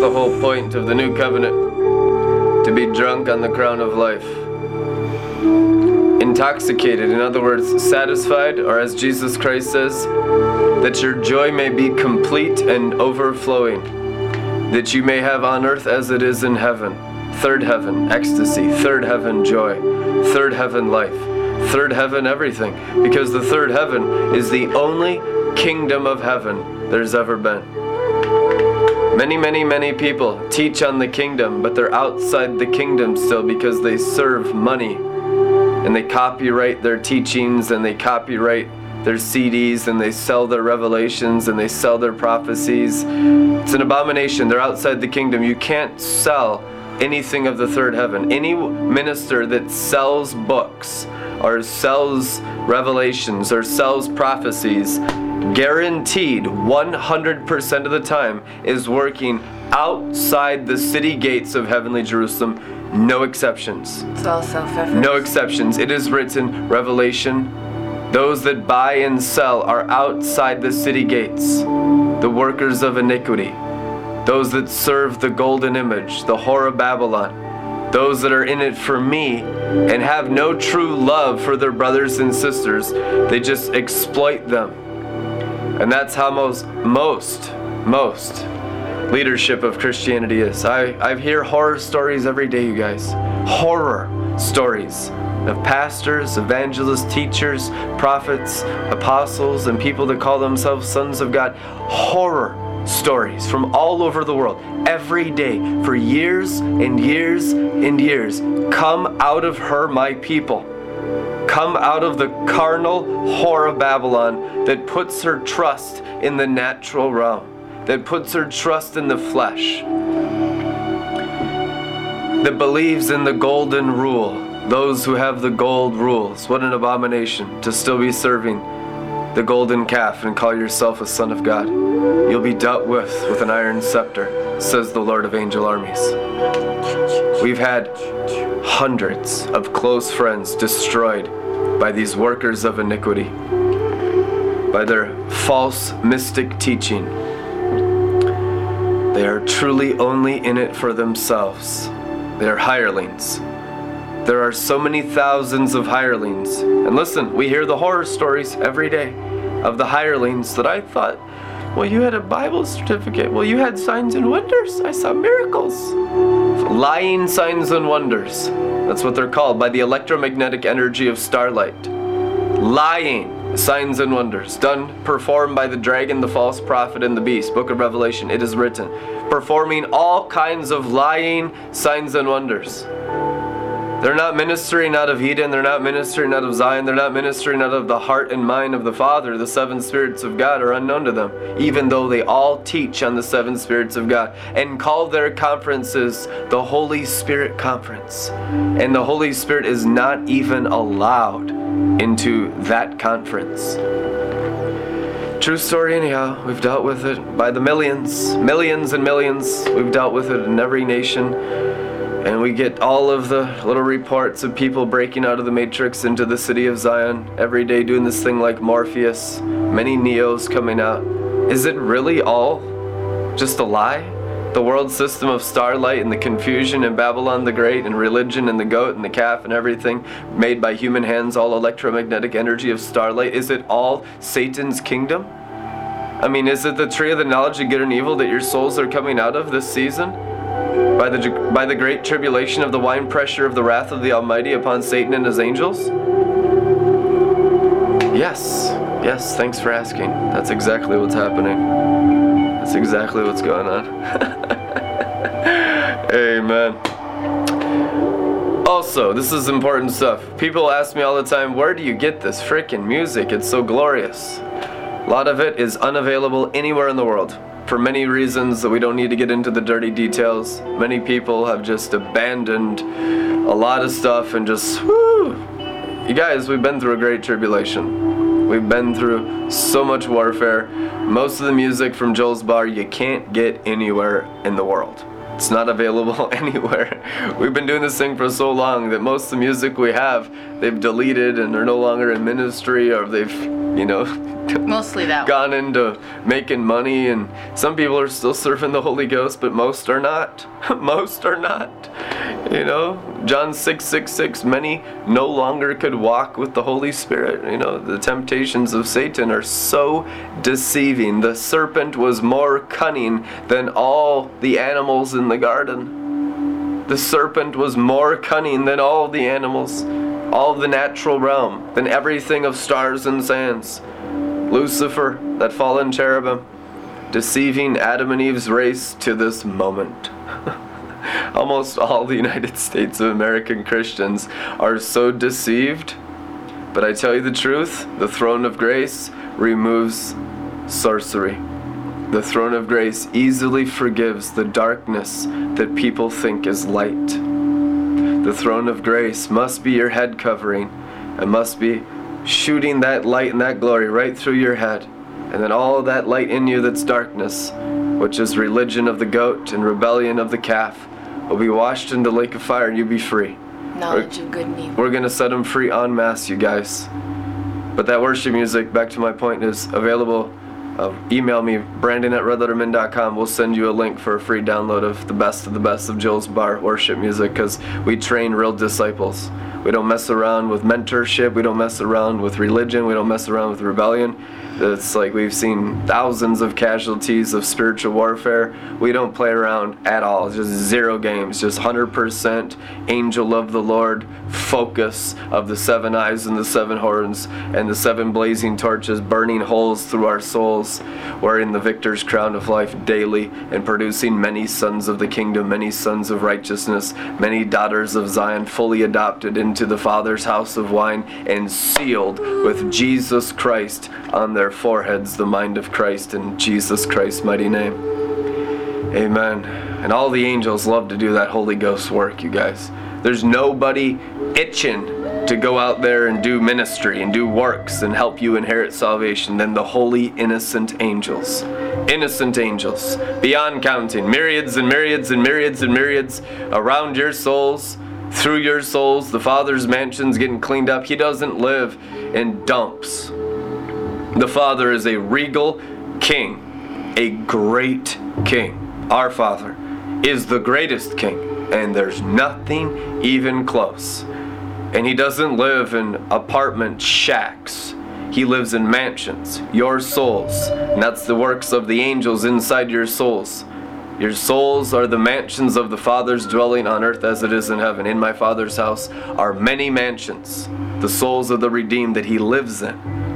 the whole point of the new covenant to be drunk on the crown of life. Intoxicated, in other words, satisfied, or as Jesus Christ says, that your joy may be complete and overflowing, that you may have on earth as it is in heaven. Third heaven, ecstasy. Third heaven, joy. Third heaven, life. Third heaven, everything. Because the third heaven is the only kingdom of heaven there's ever been. Many, many, many people teach on the kingdom, but they're outside the kingdom still because they serve money. And they copyright their teachings and they copyright their CDs and they sell their revelations and they sell their prophecies. It's an abomination. They're outside the kingdom. You can't sell anything of the third heaven. Any minister that sells books or sells revelations or sells prophecies, guaranteed 100% of the time is working outside the city gates of heavenly Jerusalem. No exceptions. It's all self-effort. No exceptions. It is written, Revelation, those that buy and sell are outside the city gates, the workers of iniquity, those that serve the golden image, the whore of Babylon, those that are in it for me and have no true love for their brothers and sisters. They just exploit them. And that's how most, most, most leadership of Christianity is. I, I hear horror stories every day, you guys. Horror stories of pastors, evangelists, teachers, prophets, apostles, and people that call themselves sons of God. Horror stories from all over the world every day for years and years and years. Come out of her, my people. Come out of the carnal whore of Babylon that puts her trust in the natural realm, that puts her trust in the flesh, that believes in the golden rule. Those who have the gold rules. What an abomination to still be serving the golden calf and call yourself a son of God. You'll be dealt with with an iron scepter, says the Lord of angel armies. We've had hundreds of close friends destroyed by these workers of iniquity, by their false mystic teaching. They are truly only in it for themselves. They are hirelings. There are so many thousands of hirelings. And listen, we hear the horror stories every day of the hirelings that I thought, well, you had a Bible certificate. Well, you had signs and wonders. I saw miracles. Lying signs and wonders. That's what they're called by the electromagnetic energy of starlight. Lying signs and wonders done performed by the dragon the false prophet and the beast book of revelation it is written performing all kinds of lying signs and wonders they're not ministering out of Eden. They're not ministering out of Zion. They're not ministering out of the heart and mind of the Father. The seven spirits of God are unknown to them, even though they all teach on the seven spirits of God and call their conferences the Holy Spirit Conference. And the Holy Spirit is not even allowed into that conference. True story, anyhow. We've dealt with it by the millions, millions and millions. We've dealt with it in every nation. And we get all of the little reports of people breaking out of the matrix into the city of Zion every day doing this thing like Morpheus, many Neos coming out. Is it really all just a lie? The world system of starlight and the confusion and Babylon the Great and religion and the goat and the calf and everything made by human hands, all electromagnetic energy of starlight, is it all Satan's kingdom? I mean, is it the tree of the knowledge of good and evil that your souls are coming out of this season? By the, by the great tribulation of the wine pressure of the wrath of the Almighty upon Satan and his angels? Yes, yes, thanks for asking. That's exactly what's happening. That's exactly what's going on. Amen. Also, this is important stuff. People ask me all the time, where do you get this freaking music? It's so glorious. A lot of it is unavailable anywhere in the world for many reasons that we don't need to get into the dirty details. Many people have just abandoned a lot of stuff and just, whoo! You guys, we've been through a great tribulation. We've been through so much warfare. Most of the music from Joel's Bar you can't get anywhere in the world. It's not available anywhere. We've been doing this thing for so long that most of the music we have, they've deleted and they're no longer in ministry or they've, you know, Mostly that. gone into making money and some people are still serving the Holy Ghost, but most are not. most are not. You know, John 6 6 6, many no longer could walk with the Holy Spirit. You know, the temptations of Satan are so deceiving. The serpent was more cunning than all the animals in the garden. The serpent was more cunning than all the animals, all the natural realm, than everything of stars and sands. Lucifer, that fallen cherubim, deceiving Adam and Eve's race to this moment. Almost all the United States of American Christians are so deceived. But I tell you the truth, the throne of grace removes sorcery. The throne of grace easily forgives the darkness that people think is light. The throne of grace must be your head covering and must be shooting that light and that glory right through your head. And then all that light in you that's darkness, which is religion of the goat and rebellion of the calf, will be washed in the lake of fire and you'll be free. Knowledge of good and evil. We're going to set them free en masse, you guys. But that worship music, back to my point, is available. Uh, email me, brandon at redlettermin.com. We'll send you a link for a free download of the best of the best of Joel's Bar worship music because we train real disciples. We don't mess around with mentorship. We don't mess around with religion. We don't mess around with rebellion. It's like we've seen thousands of casualties of spiritual warfare. We don't play around at all. It's just zero games. Just 100% angel of the Lord focus of the seven eyes and the seven horns and the seven blazing torches burning holes through our souls, wearing the victor's crown of life daily and producing many sons of the kingdom, many sons of righteousness, many daughters of Zion fully adopted into the Father's house of wine and sealed with Jesus Christ on their foreheads, the mind of Christ in Jesus Christ's mighty name. Amen. And all the angels love to do that Holy Ghost work, you guys. There's nobody itching to go out there and do ministry and do works and help you inherit salvation than the holy, innocent angels. Innocent angels, beyond counting, myriads and myriads and myriads and myriads around your souls, through your souls. The Father's mansion's getting cleaned up. He doesn't live in dumps. The Father is a regal king, a great king. Our Father is the greatest king, and there's nothing even close. And He doesn't live in apartment shacks. He lives in mansions, your souls. And that's the works of the angels inside your souls. Your souls are the mansions of the Father's dwelling on earth as it is in heaven. In my Father's house are many mansions, the souls of the redeemed that He lives in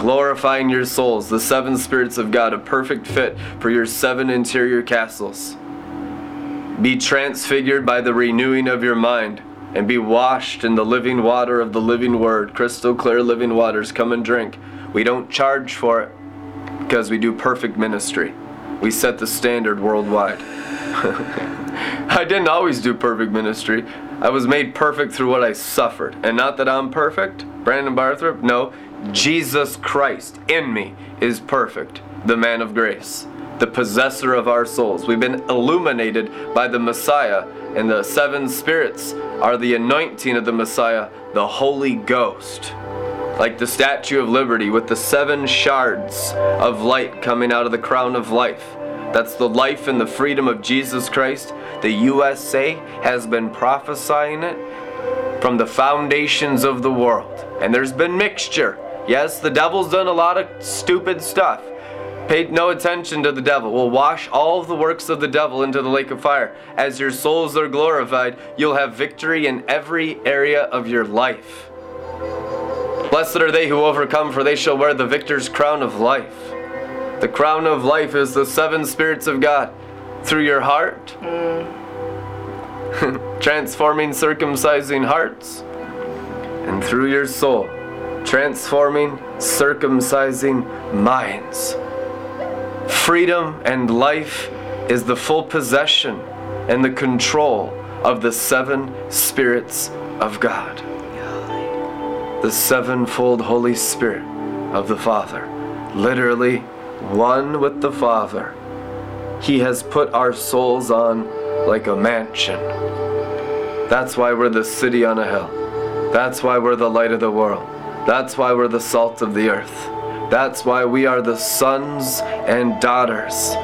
glorifying your souls, the seven spirits of God, a perfect fit for your seven interior castles. Be transfigured by the renewing of your mind and be washed in the living water of the living word, crystal clear living waters. Come and drink. We don't charge for it because we do perfect ministry. We set the standard worldwide. I didn't always do perfect ministry. I was made perfect through what I suffered. And not that I'm perfect, Brandon Barthrop. No, Jesus Christ in me is perfect, the man of grace, the possessor of our souls. We've been illuminated by the Messiah, and the seven spirits are the anointing of the Messiah, the Holy Ghost. Like the Statue of Liberty with the seven shards of light coming out of the crown of life. That's the life and the freedom of Jesus Christ. The USA has been prophesying it from the foundations of the world. And there's been mixture. Yes, the devil's done a lot of stupid stuff. Paid no attention to the devil. We'll wash all the works of the devil into the lake of fire. As your souls are glorified, you'll have victory in every area of your life. Blessed are they who overcome, for they shall wear the victor's crown of life. The crown of life is the seven spirits of God through your heart, mm. transforming, circumcising hearts, and through your soul, transforming, circumcising minds. Freedom and life is the full possession and the control of the seven spirits of God. The sevenfold Holy Spirit of the Father. Literally, one with the Father. He has put our souls on like a mansion. That's why we're the city on a hill. That's why we're the light of the world. That's why we're the salt of the earth. That's why we are the sons and daughters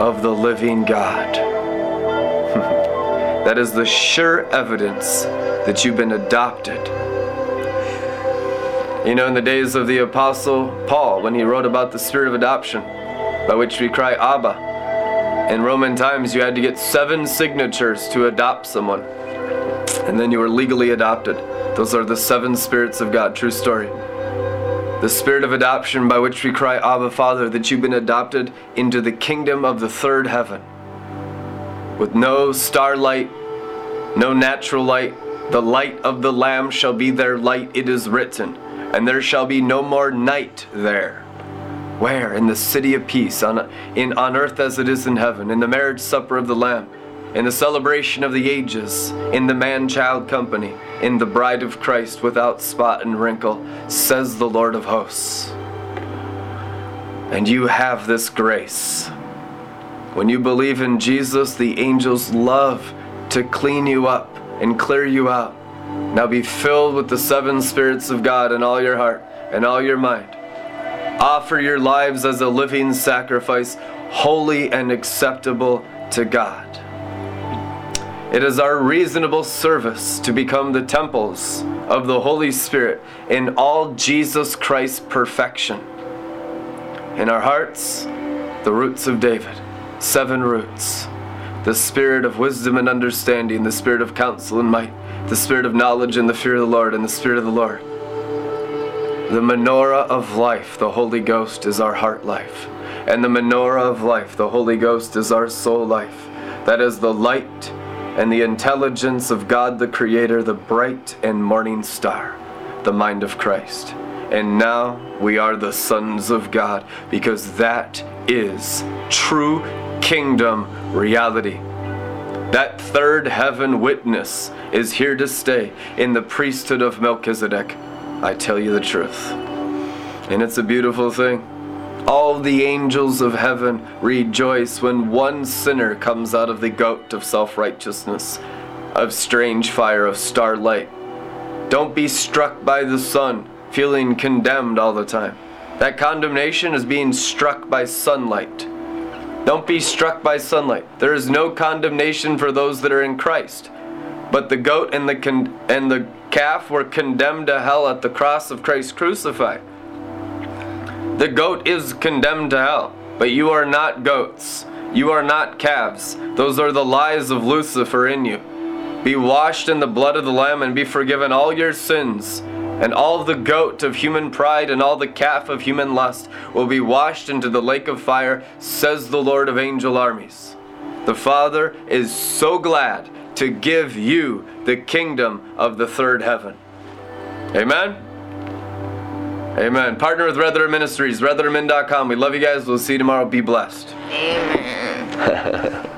of the living God. that is the sure evidence that you've been adopted. You know, in the days of the Apostle Paul, when he wrote about the spirit of adoption, by which we cry, Abba, in Roman times you had to get seven signatures to adopt someone, and then you were legally adopted. Those are the seven spirits of God. True story. The spirit of adoption by which we cry, Abba, Father, that you've been adopted into the kingdom of the third heaven. With no starlight, no natural light, the light of the Lamb shall be their light, it is written, and there shall be no more night there. Where? In the city of peace, on, in, on earth as it is in heaven, in the marriage supper of the Lamb in the celebration of the ages, in the man child company, in the bride of Christ without spot and wrinkle, says the Lord of hosts. And you have this grace. When you believe in Jesus, the angels love to clean you up and clear you out. Now be filled with the seven spirits of God in all your heart and all your mind. Offer your lives as a living sacrifice, holy and acceptable to God. It is our reasonable service to become the temples of the Holy Spirit in all Jesus Christ's perfection. In our hearts, the roots of David, seven roots the spirit of wisdom and understanding, the spirit of counsel and might, the spirit of knowledge and the fear of the Lord, and the spirit of the Lord. The menorah of life, the Holy Ghost, is our heart life. And the menorah of life, the Holy Ghost, is our soul life. That is the light and the intelligence of God the Creator, the bright and morning star, the mind of Christ. And now we are the sons of God because that is true kingdom reality. That third heaven witness is here to stay in the priesthood of Melchizedek. I tell you the truth. And it's a beautiful thing. All the angels of heaven rejoice when one sinner comes out of the goat of self righteousness, of strange fire, of starlight. Don't be struck by the sun, feeling condemned all the time. That condemnation is being struck by sunlight. Don't be struck by sunlight. There is no condemnation for those that are in Christ. But the goat and the con- and the calf were condemned to hell at the cross of Christ crucified. The goat is condemned to hell, but you are not goats. You are not calves. Those are the lies of Lucifer in you. Be washed in the blood of the Lamb and be forgiven all your sins. And all the goat of human pride and all the calf of human lust will be washed into the lake of fire, says the Lord of angel armies. The Father is so glad to give you the kingdom of the third heaven. Amen. Amen. Partner with Red Letter Ministries, redlettermin.com. We love you guys. We'll see you tomorrow. Be blessed. Amen.